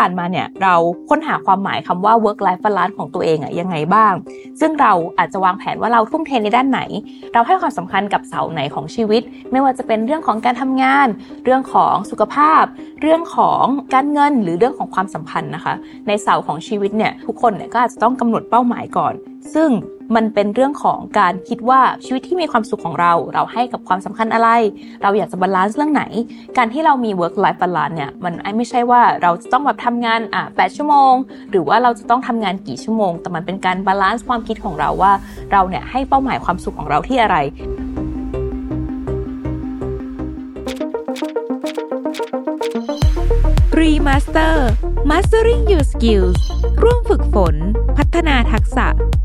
ผ่านมาเนี่ยเราค้นหาความหมายคำว่า work life balance ของตัวเองอะยังไงบ้าง ซึ่งเราอาจจะวางแผนว่าเราทุ่มเทในด้านไหน เราให้ความสำคัญกับเสาไหนของชีวิต ไม่ว่าจะเป็นเรื่องของการทำงาน เรื่องของสุขภาพ เรื่องของการเงินหรือเรื่องของความสัมพันธ์นะคะ ในเสาของชีวิตเนี่ยทุกคนเนี่ยก็อาจจะต้องกำหนดเป้าหมายก่อน ซึ่ง มันเป็นเรื่องของการคิดว่าชีวิตที่มีความสุขของเรา เราให้กับความสำคัญอะไร เราอยากจะ balance เรื่องไหน การที่เรามี work life balance เนี่ย มันไม่ใช่ว่าเราจะต้องแบบทำงานอะ8ชั่วโมง หรือว่าเราจะต้องทำงานกี่ชั่วโมง แต่มันเป็นการ balance ความคิดของเราว่า เราเนี่ยให้เป้าหมายความสุขของเราที่อะไร Remaster Mastering Your Skills ร่วมฝึกฝน พัฒนาทักษะ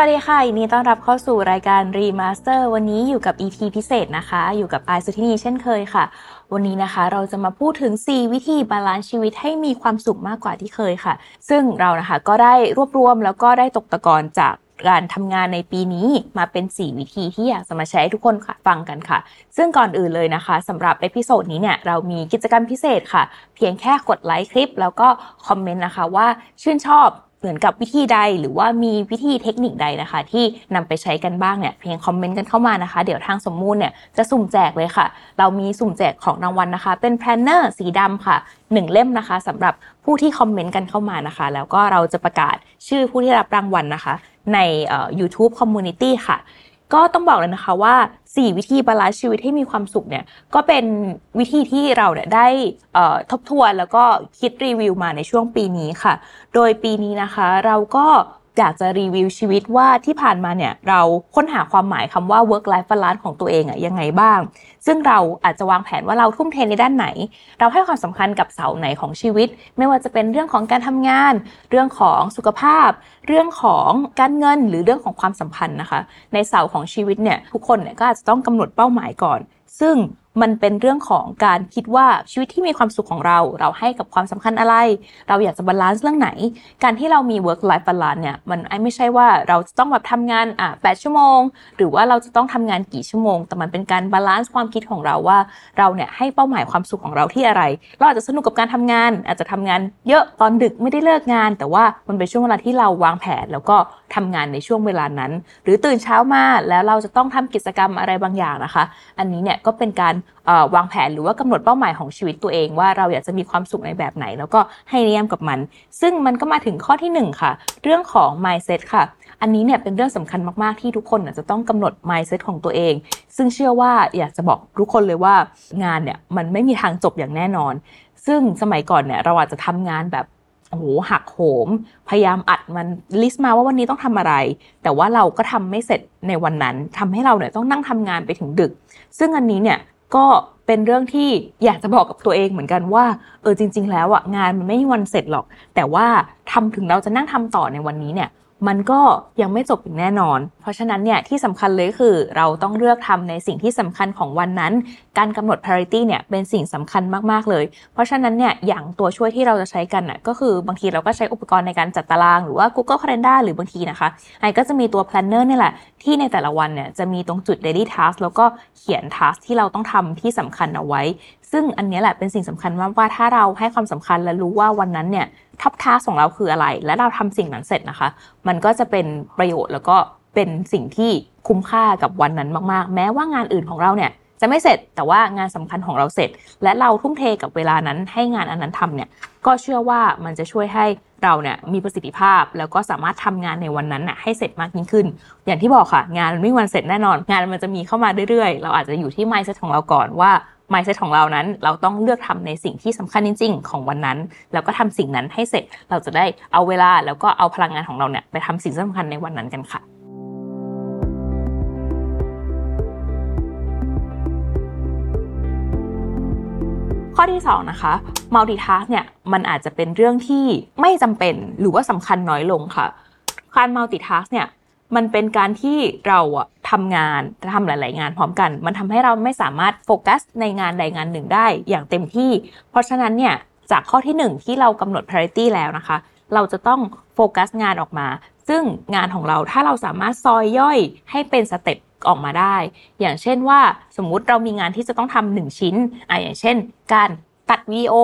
สวัสดีค่ะยินดีต้อนรับเข้าสู่รายการ Remaster วันนี้อยู่กับ EP พิเศษนะคะ อยู่กับไอสุทินีเช่นเคยค่ะ วันนี้นะคะเราจะมาพูดถึง 4 วิธี balance ชีวิตให้มีความสุขมากกว่าที่เคยค่ะ ซึ่งเรานะคะก็ได้รวบรวมแล้วก็ได้ตกตะกอนจากการทำงานในปีนี้มาเป็น 4 วิธีที่อยากจะมาแชร์ให้ทุกคนค่ะฟังกันค่ะ ซึ่งก่อนอื่นเลยนะคะสำหรับ episode นี้เนี่ยเรามีกิจกรรมพิเศษค่ะ เพียงแค่กดไลค์คลิป แล้วก็comment นะคะว่าชื่นชอบ เหมือนกับวิธีใดหรือว่ามีวิธีเทคนิคใดนะคะ ที่นำไปใช้กันบ้างเนี่ยเพียง comment กันเข้ามานะคะ เดี๋ยวทางสมมูลเนี่ยจะสุ่มแจกเลยค่ะ เรามีสุ่มแจกของรางวัลนะคะ เป็น planner สีดำค่ะ1เล่มนะคะสำหรับผู้ที่ comment กันเข้ามานะคะ แล้วก็เราจะประกาศชื่อผู้ที่รับรางวัลนะคะ ใน YouTube Community ค่ะ ก็ต้องบอกเลยนะคะว่า 4 วิธี balance ชีวิตให้มีความสุขเนี่ยก็เป็นวิธีที่เราเนี่ยได้ทบทวนแล้วก็คิดรีวิวมาในช่วงปีนี้ค่ะ โดยปีนี้นะคะ เราก็ อยากจะรีวิวชีวิตว่าที่ผ่านมาเนี่ยเราค้นหาความหมายคำว่า work life balance ของตัวเองอะยังไงบ้าง ซึ่งเราอาจจะวางแผนว่าเราทุ่มเทในด้านไหน เราให้ความสำคัญกับเสาไหนของชีวิต ไม่ว่าจะเป็นเรื่องของการทำงาน เรื่องของสุขภาพ เรื่องของการเงินหรือเรื่องของความสัมพันธ์นะคะ ในเสาของชีวิตเนี่ยทุกคนเนี่ยก็อาจจะต้องกำหนดเป้าหมายก่อน ซึ่ง มันเป็นเรื่องของการคิดว่าชีวิตที่มีความสุขของเรา เราให้กับความสำคัญอะไร เราอยากจะ balance เรื่องไหน การที่เรามี work life balance เนี่ยมันไม่ใช่ว่าเราจะต้องแบบทำงานอะ8ชั่วโมง หรือว่าเราจะต้องทำงานกี่ชั่วโมง แต่มันเป็นการ balance ความคิดของเราว่า เราเนี่ยให้เป้าหมายความสุขของเราที่อะไร เราอาจจะสนุกกับการทำงาน อาจจะทำงานเยอะตอนดึกไม่ได้เลิกงาน แต่ว่ามันเป็นช่วงเวลาที่เราวางแผนแล้วก็ทำงานในช่วงเวลานั้น หรือตื่นเช้ามาแล้วเราจะต้องทำกิจกรรมอะไรบางอย่างนะคะ อันนี้เนี่ยก็เป็นการวางแผนหรือว่ากำหนดเป้าหมายของชีวิตตัวเองว่าเราอยากจะมีความสุขในแบบไหน แล้วก็ให้นิยมกับมัน ซึ่งมันก็มาถึงข้อที่ 1 ค่ะ เรื่องของ mindset ค่ะ อันนี้เนี่ยเป็นเรื่องสำคัญมาก ๆ ที่ทุกคนจะต้องกำหนด mindset ของตัวเอง ซึ่งเชื่อว่าอยากจะบอกทุกคนเลยว่างานเนี่ยมันไม่มีทางจบอย่างแน่นอน ซึ่งสมัยก่อนเนี่ยเราอาจจะทำงานแบบโอ้โหหักโหม พยายามอัดมันลิสต์มาว่าวันนี้ต้องทำอะไร แต่ว่าเราก็ทำไม่เสร็จในวันนั้นทำให้เราเนี่ยต้องนั่งทำงานไปถึงดึก ซึ่งอันนี้เนี่ย ก็เป็นเรื่องที่อยากจะบอกกับตัวเองเหมือนกันว่าเออจริง ๆ แล้วอะงานมันไม่มีวันเสร็จหรอก แต่ว่าทำถึงเราจะนั่งทำต่อในวันนี้เนี่ย มันก็ยังไม่จบอย่างแน่นอน เพราะฉะนั้นเนี่ยที่สำคัญเลยคือเราต้องเลือกทำในสิ่งที่สำคัญของวันนั้น การกำหนด priority เนี่ยเป็นสิ่งสำคัญมากๆเลย เพราะฉะนั้นเนี่ยอย่างตัวช่วยที่เราจะใช้กันน่ะก็คือบางทีเราก็ใช้อุปกรณ์ในการจัดตาราง หรือว่า Google Calendar หรือบางทีนะคะไอ้ก็จะมีตัว planner นี่แหละ ที่ในแต่ละวันเนี่ยจะมีตรงจุด daily task แล้วก็เขียน task ที่เราต้องทำที่สำคัญเอาไว้ซึ่งอันนี้แหละเป็นสิ่งสำคัญมาว่าถ้าเราให้ความสำคัญและรู้ว่าวันนั้นเนี่ยท็อปทัสของเราคืออะไร และเราทำสิ่งนั้นเสร็จนะคะ มันก็จะเป็นประโยชน์แล้วก็เป็นสิ่งที่คุ้มค่ากับวันนั้นมาก ๆ แม้ว่างานอื่นของเราเนี่ยจะไม่เสร็จแต่ว่างานสำคัญของเราเสร็จ และเราทุ่มเทกับเวลานั้นให้งานอันนั้นทำเนี่ยก็เชื่อว่ามันจะช่วยให้เราเนี่ยมีประสิทธิภาพ แล้วก็สามารถทำงานในวันนั้นน่ะให้เสร็จมากยิ่งขึ้น อย่างที่บอกค่ะ งานไม่วันเสร็จแน่นอน งานมันจะมีเข้ามาเรื่อยๆ เราอาจจะอยู่ที่ mindset ของเราก่อนว่า mindset ของเรานั้น เราต้องเลือกทำในสิ่งที่สำคัญจริง ๆ ของวันนั้น แล้วก็ทำสิ่งนั้นให้เสร็จเราจะได้เอาเวลาแล้วก็เอาพลังงานของเราเนี่ยไปทำสิ่งสำคัญในวันนั้นกันค่ะข้อที่2นะคะ multitask เนี่ยมันอาจจะเป็นเรื่องที่ไม่จำเป็นหรือว่าสำคัญน้อยลงค่ะ การ multitask เนี่ย มันเป็นการที่เราอะทำงานทำหลาย ๆ งานพร้อมกัน มันทำให้เราไม่สามารถโฟกัสในงานใดงานหนึ่งได้อย่างเต็มที่ เพราะฉะนั้นเนี่ยจากข้อที่ 1 ที่เรากำหนด priority แล้วนะคะ เราจะต้องโฟกัสงานออกมา ซึ่งงานของเราถ้าเราสามารถซอยย่อยให้เป็นสเต็ปออกมาได้ อย่างเช่นว่าสมมุติเรามีงานที่จะต้องทำหนึ่งชิ้นอะอย่างเช่น การตัดวิดีโอ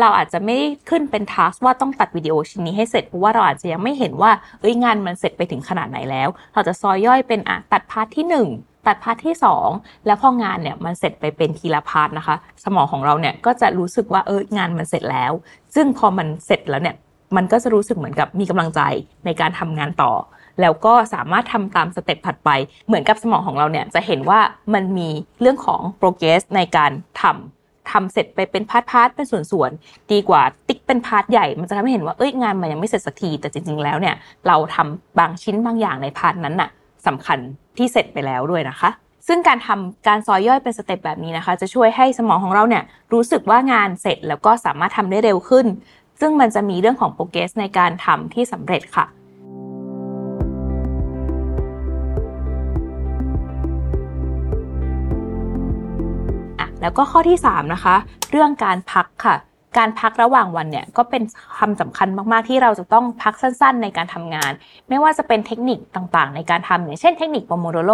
เราอาจจะไม่ขึ้นเป็น task ว่าต้องตัดวิดีโอชิ้นนี้ให้เสร็จเพราะว่าเราอาจจะยังไม่เห็นว่าเอ้ยงานมันเสร็จไปถึงขนาดไหนแล้ว เราจะซอยย่อยเป็นอะตัด part ที่ 1ตัด part ที่ 2 แล้วพองานเนี่ยมันเสร็จไปเป็นทีละ part นะคะ สมองของเราเนี่ยก็จะรู้สึกว่าเอองานมันเสร็จแล้ว ซึ่งพอมันเสร็จแล้วเนี่ยมันก็จะรู้สึกเหมือนกับมีกำลังใจในการทำงานต่อ แล้วก็สามารถทำตาม step ถัดไป เหมือนกับสมองของเราเนี่ยจะเห็นว่ามันมีเรื่องของ progress ในการทำ ทำเสร็จไปเป็น part part เป็นส่วนๆดีกว่าติ๊กเป็น part ใหญ่ มันจะทำให้เห็นว่าเอ้ยงานมันยังไม่เสร็จสักทีแต่จริง ๆ แล้วเนี่ยเราทำบางชิ้นบางอย่างใน part นั้นน่ะสำคัญที่เสร็จไปแล้วด้วยนะคะ ซึ่งการทำการซอยย่อยเป็น step แบบนี้นะคะ จะช่วยให้สมองของเราเนี่ยรู้สึกว่างานเสร็จแล้วก็สามารถทำได้เร็วขึ้น ซึ่งมันจะมีเรื่องของโปรเกรสในการทำที่สำเร็จค่ะ แล้วก็ข้อที่ 3 นะคะ เรื่องการพักค่ะ การพักระหว่างวันเนี่ยก็เป็นคำสำคัญมากๆที่เราจะต้องพักสั้นๆ ในการทำงาน ไม่ว่าจะเป็นเทคนิคต่างๆ ในการทำอย่างเช่นเทคนิคโปโมโดโร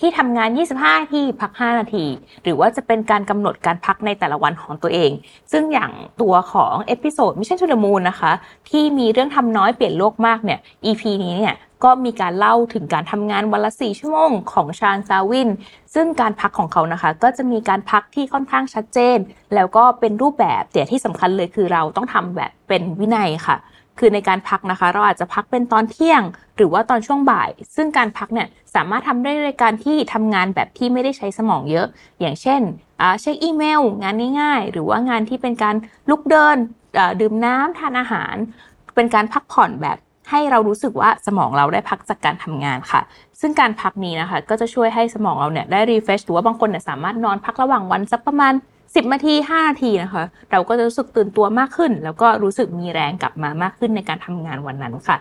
ที่ทำงาน 25นาทีพัก 5 นาที หรือว่าจะเป็นการกำหนดการพักในแต่ละวันของตัวเอง ซึ่งอย่างตัวของ episode Mission to the Moon นะคะที่มีเรื่องทำน้อยเปลี่ยนโลกมากเนี่ย EP นี้เนี่ย ก็มีการเล่าถึงการทำงานวันละ 4 ชั่วโมงของชาญซาวิน ซึ่งการพักของเขานะคะ ก็จะมีการพักที่ค่อนข้างชัดเจน แล้วก็เป็นรูปแบบแต่ที่สำคัญเลยคือเราต้องทำแบบเป็นวินัยค่ะ คือในการพักนะคะ เราอาจจะพักเป็นตอนเที่ยง หรือว่าตอนช่วงบ่าย ซึ่งการพักเนี่ยสามารถทำได้ในการที่ทำงานแบบที่ไม่ได้ใช้สมองเยอะ อย่างเช่นเช็คอีเมล งานง่ายๆ หรือว่างานที่เป็นการลุกเดินดื่มน้ำทานอาหารเป็นการพักผ่อนแบบ ให้เรารู้สึกว่าสมองเราได้พักจากการทำงานค่ะ ซึ่งการพักนี้นะคะ ก็จะช่วยให้สมองเราเนี่ยได้รีเฟชหรือว่าบางคนเนี่ยสามารถนอนพักระหว่างวันสักประมาณ 10นาที5นาทีนะคะ เราก็จะรู้สึกตื่นตัวมากขึ้น แล้วก็รู้สึกมีแรงกลับมามากขึ้นในการทำงานวันนั้นค่ะ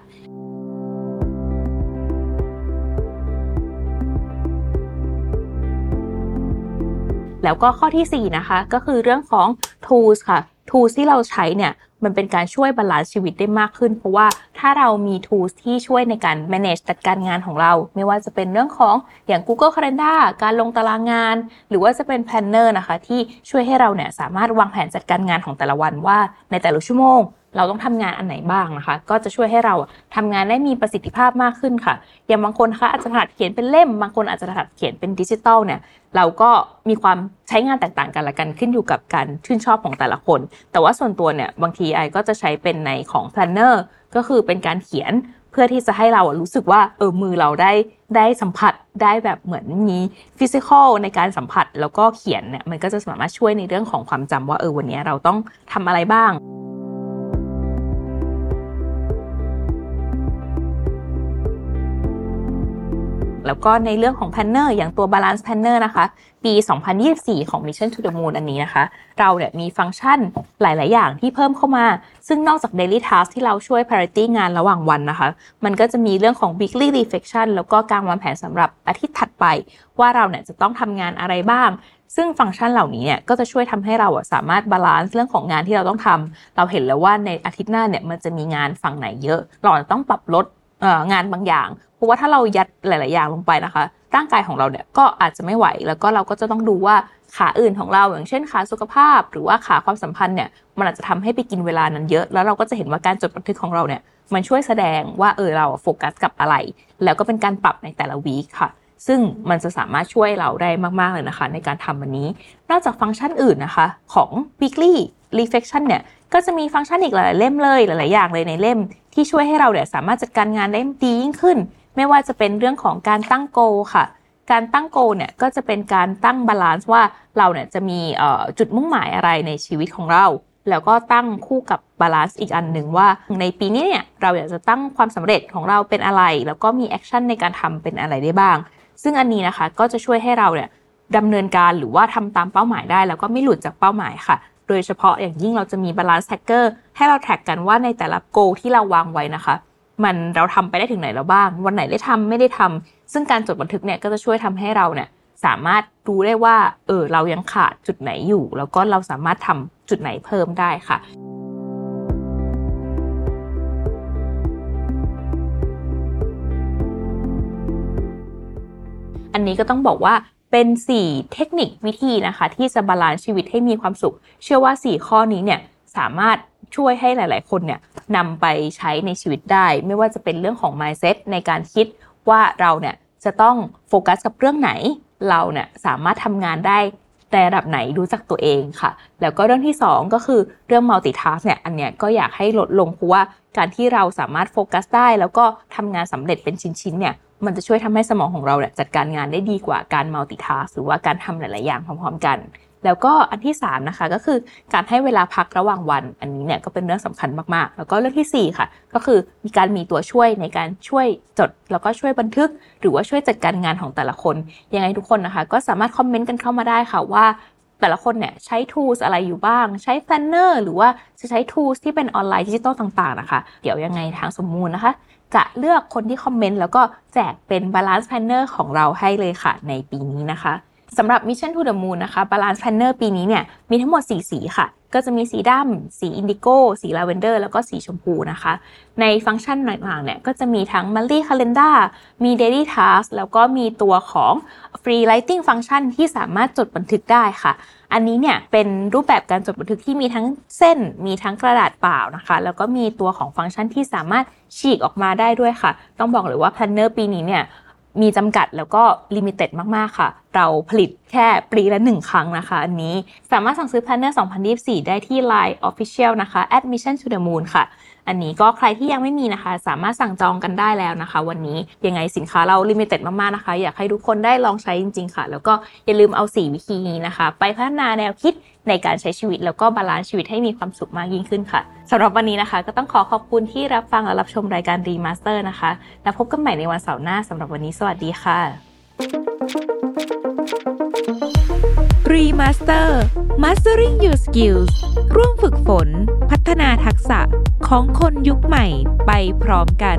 แล้วก็ข้อที่ 4 นะคะ ก็คือเรื่องของ tools ค่ะ tools ที่เราใช้เนี่ย มันเป็นการช่วย balance ชีวิตได้มากขึ้น เพราะว่าถ้าเรามี tools ที่ช่วยในการ manage จัดการงานของเรา ไม่ว่าจะเป็นเรื่องของอย่าง Google Calendar การลงตารางงาน หรือว่าจะเป็น planner นะคะ ที่ช่วยให้เราเนี่ยสามารถวางแผนจัดการงานของแต่ละวันว่าในแต่ละชั่วโมง เราต้องทำงานอันไหนบ้างนะคะ ก็จะช่วยให้เราทำงานได้มีประสิทธิภาพมากขึ้นค่ะ อย่างบางคนนะคะอาจจะถนัดเขียนเป็นเล่ม บางคนอาจจะถนัดเขียนเป็นดิจิตอลเนี่ยเราก็มีความใช้งานแตกต่างกันละกันขึ้นอยู่กับการชื่นชอบของแต่ละคน แต่ว่าส่วนตัวเนี่ยบางทีไอก็จะใช้เป็นในของ planner ก็คือเป็นการเขียนเพื่อที่จะให้เรารู้สึกว่าเออมือเราได้ได้สัมผัสได้แบบเหมือนมีฟิสิกอลในการสัมผัสแล้วก็เขียนเนี่ยมันก็จะสามารถช่วยในเรื่องของความจำว่าเออวันนี้เราต้องทำอะไรบ้าง แล้วก็ในเรื่องของ Planner อย่างตัว Balance Planner นะคะ ปี 2024 ของ Mission to the Moon อันนี้นะคะ เราเนี่ยมีฟังก์ชันหลาย ๆ อย่างที่เพิ่มเข้ามา ซึ่งนอกจาก Daily Task ที่เราช่วย Priority งานระหว่างวันนะคะ มันก็จะมีเรื่องของ Weekly Reflection แล้วก็การวางแผนสำหรับอาทิตย์ถัดไป ว่าเราเนี่ยจะต้องทำงานอะไรบ้างซึ่งฟังก์ชันเหล่านี้เนี่ยก็จะช่วยทำให้เราสามารถ balance เรื่องของงานที่เราต้องทำเราเห็นแล้วว่าในอาทิตย์หน้าเนี่ยมันจะมีงานฝั่งไหนเยอะ เราต้องปรับลด งานบางอย่าง เพราะว่าถ้าเรายัดหลาย ๆ อย่างลงไปนะคะ ร่างกายของเราเนี่ยก็อาจจะไม่ไหว แล้วก็เราก็จะต้องดูว่าขาอื่นของเราอย่างเช่นขาสุขภาพ หรือว่าขาความสัมพันธ์เนี่ยมันอาจจะทำให้ไปกินเวลานั้นเยอะ แล้วเราก็จะเห็นว่าการจดบันทึกของเราเนี่ยมันช่วยแสดงว่าเออเราโฟกัสกับอะไร แล้วก็เป็นการปรับในแต่ละวีคค่ะ ซึ่งมันจะสามารถช่วยเราได้มาก ๆ เลยนะคะ ในการทำวันนี้ นอกจากฟังก์ชันอื่นนะคะของ weekly reflection เนี่ย ก็จะมีฟังก์ชันอีกหลาย ๆ เล่มเลยหลาย ๆ อย่างเลยในเล่ม ที่ช่วยให้เราเนี่ยสามารถจัดการงานได้ดียิ่งขึ้น ไม่ว่าจะเป็นเรื่องของการตั้งโกค่ะการตั้งโกเนี่ยก็จะเป็นการตั้ง balance ว่าเราเนี่ยจะมีจุดมุ่งหมายอะไรในชีวิตของเรา แล้วก็ตั้งคู่กับ balance อีกอันหนึ่งว่า ในปีนี้เนี่ยเราอยากจะตั้งความสำเร็จของเราเป็นอะไร แล้วก็มี action ในการทำเป็นอะไรได้บ้าง ซึ่งอันนี้นะคะก็จะช่วยให้เราเนี่ยดำเนินการหรือว่าทำตามเป้าหมายได้ แล้วก็ไม่หลุดจากเป้าหมายค่ะ โดยเฉพาะอย่างยิ่งเราจะมี balance tracker ให้เรา track กันว่าในแต่ละ goal ที่เราวางไว้นะคะ มันเราทำไปได้ถึงไหนแล้วบ้าง วันไหนได้ทำไม่ได้ทำซึ่งการจดบันทึกเนี่ยก็จะช่วยทำให้เราเนี่ยสามารถดูได้ว่าเออเรายังขาดจุดไหนอยู่ แล้วก็เราสามารถทำจุดไหนเพิ่มได้ค่ะอันนี้ก็ต้องบอกว่า เป็น 4 เทคนิควิธีนะคะ ที่จะ balance ชีวิตให้มีความสุข เชื่อว่า 4 ข้อนี้เนี่ยสามารถช่วยให้หลาย ๆ คนเนี่ยนำไปใช้ในชีวิตได้ ไม่ว่าจะเป็นเรื่องของ mindset ในการคิดว่าเราเนี่ยจะต้องโฟกัสกับเรื่องไหน เราเนี่ยสามารถทำงานได้ในระดับไหนรู้จักตัวเองค่ะ แล้วก็เรื่องที่ 2 ก็คือเรื่อง multitask เนี่ยอันเนี้ยก็อยากให้ลดลงเพราะว่าการที่เราสามารถโฟกัสได้ แล้วก็ทำงานสำเร็จเป็นชิ้น ๆ เนี่ย มันจะช่วยทำให้สมองของเราเนี่ยจัดการงานได้ดีกว่าการ multitask หรือว่าการทำหลาย ๆ อย่างพร้อม ๆ กัน แล้วก็อันที่3นะคะก็คือการให้เวลาพักระหว่างวัน อันนี้เนี่ยก็เป็นเรื่องสำคัญมาก ๆ แล้วก็เรื่องที่ 4 ค่ะ ก็คือมีการมีตัวช่วยในการช่วยจด แล้วก็ช่วยบันทึก หรือว่าช่วยจัดการงานของแต่ละคน ยังไงทุกคนนะคะ ก็สามารถคอมเมนต์กันเข้ามาได้ค่ะว่าแต่ละคนเนี่ยใช้ tools อะไรอยู่บ้าง ใช้ planner หรือว่าจะใช้ tools ที่เป็นออนไลน์ดิจิตอลต่าง ๆ นะคะ เดี๋ยวยังไงทางสมมูลนะคะ จะเลือกคนที่คอมเมนต์แล้วก็แจกเป็น Balance Planner ของเราให้เลยค่ะ ในปีนี้นะคะสำหรับ Mission to the Moon นะคะ Balance Planner ปีนี้เนี่ยมีทั้งหมด 4 สีค่ะ ก็จะมีสีดำ สี indigo สีลาเวนเดอร์ แล้วก็สีชมพูนะคะ ในฟังก์ชันต่างๆเนี่ย ก็จะมีทั้ง Monthly Calendar มี Daily Task แล้วก็มีตัวของ Free Writing Function ที่สามารถจดบันทึกได้ค่ะ อันนี้เนี่ยเป็นรูปแบบการจดบันทึกที่มีทั้งเส้น มีทั้งกระดาษเปล่านะคะ แล้วก็มีตัวของฟังก์ชันที่สามารถฉีกออกมาได้ด้วยค่ะ ต้องบอกเลยว่า Planner ปีนี้เนี่ย มีจำกัดแล้วก็ limited มาก ๆ ค่ะ เราผลิตแค่ปีละหนึ่งครั้งนะคะ อันนี้สามารถสั่งซื้อ Planner 2024 ได้ที่ Line Official นะคะ Mission to the Moon ค่ะ อันนี้ก็ใครที่ยังไม่มีนะคะ สามารถสั่งจองกันได้แล้วนะคะ วันนี้ยังไงสินค้าเรา limited มาก ๆ นะคะ อยากให้ทุกคนได้ลองใช้จริง ๆ ค่ะ แล้วก็อย่าลืมเอา 4 วิธีนี้นะคะ ไปพัฒนาแนวคิด ในการใช้ชีวิตแล้วก็ balance ชีวิตให้มีความสุขมากยิ่งขึ้นค่ะสำหรับวันนี้นะคะ ก็ต้องขอขอบคุณที่รับฟังและรับชมรายการ Remaster นะคะ แล้วพบกันใหม่ในวันเสาร์หน้าสำหรับวันนี้สวัสดีค่ะ Remaster Mastering Your Skills ร่วมฝึกฝน พัฒนาทักษะของคนยุคใหม่ไปพร้อมกัน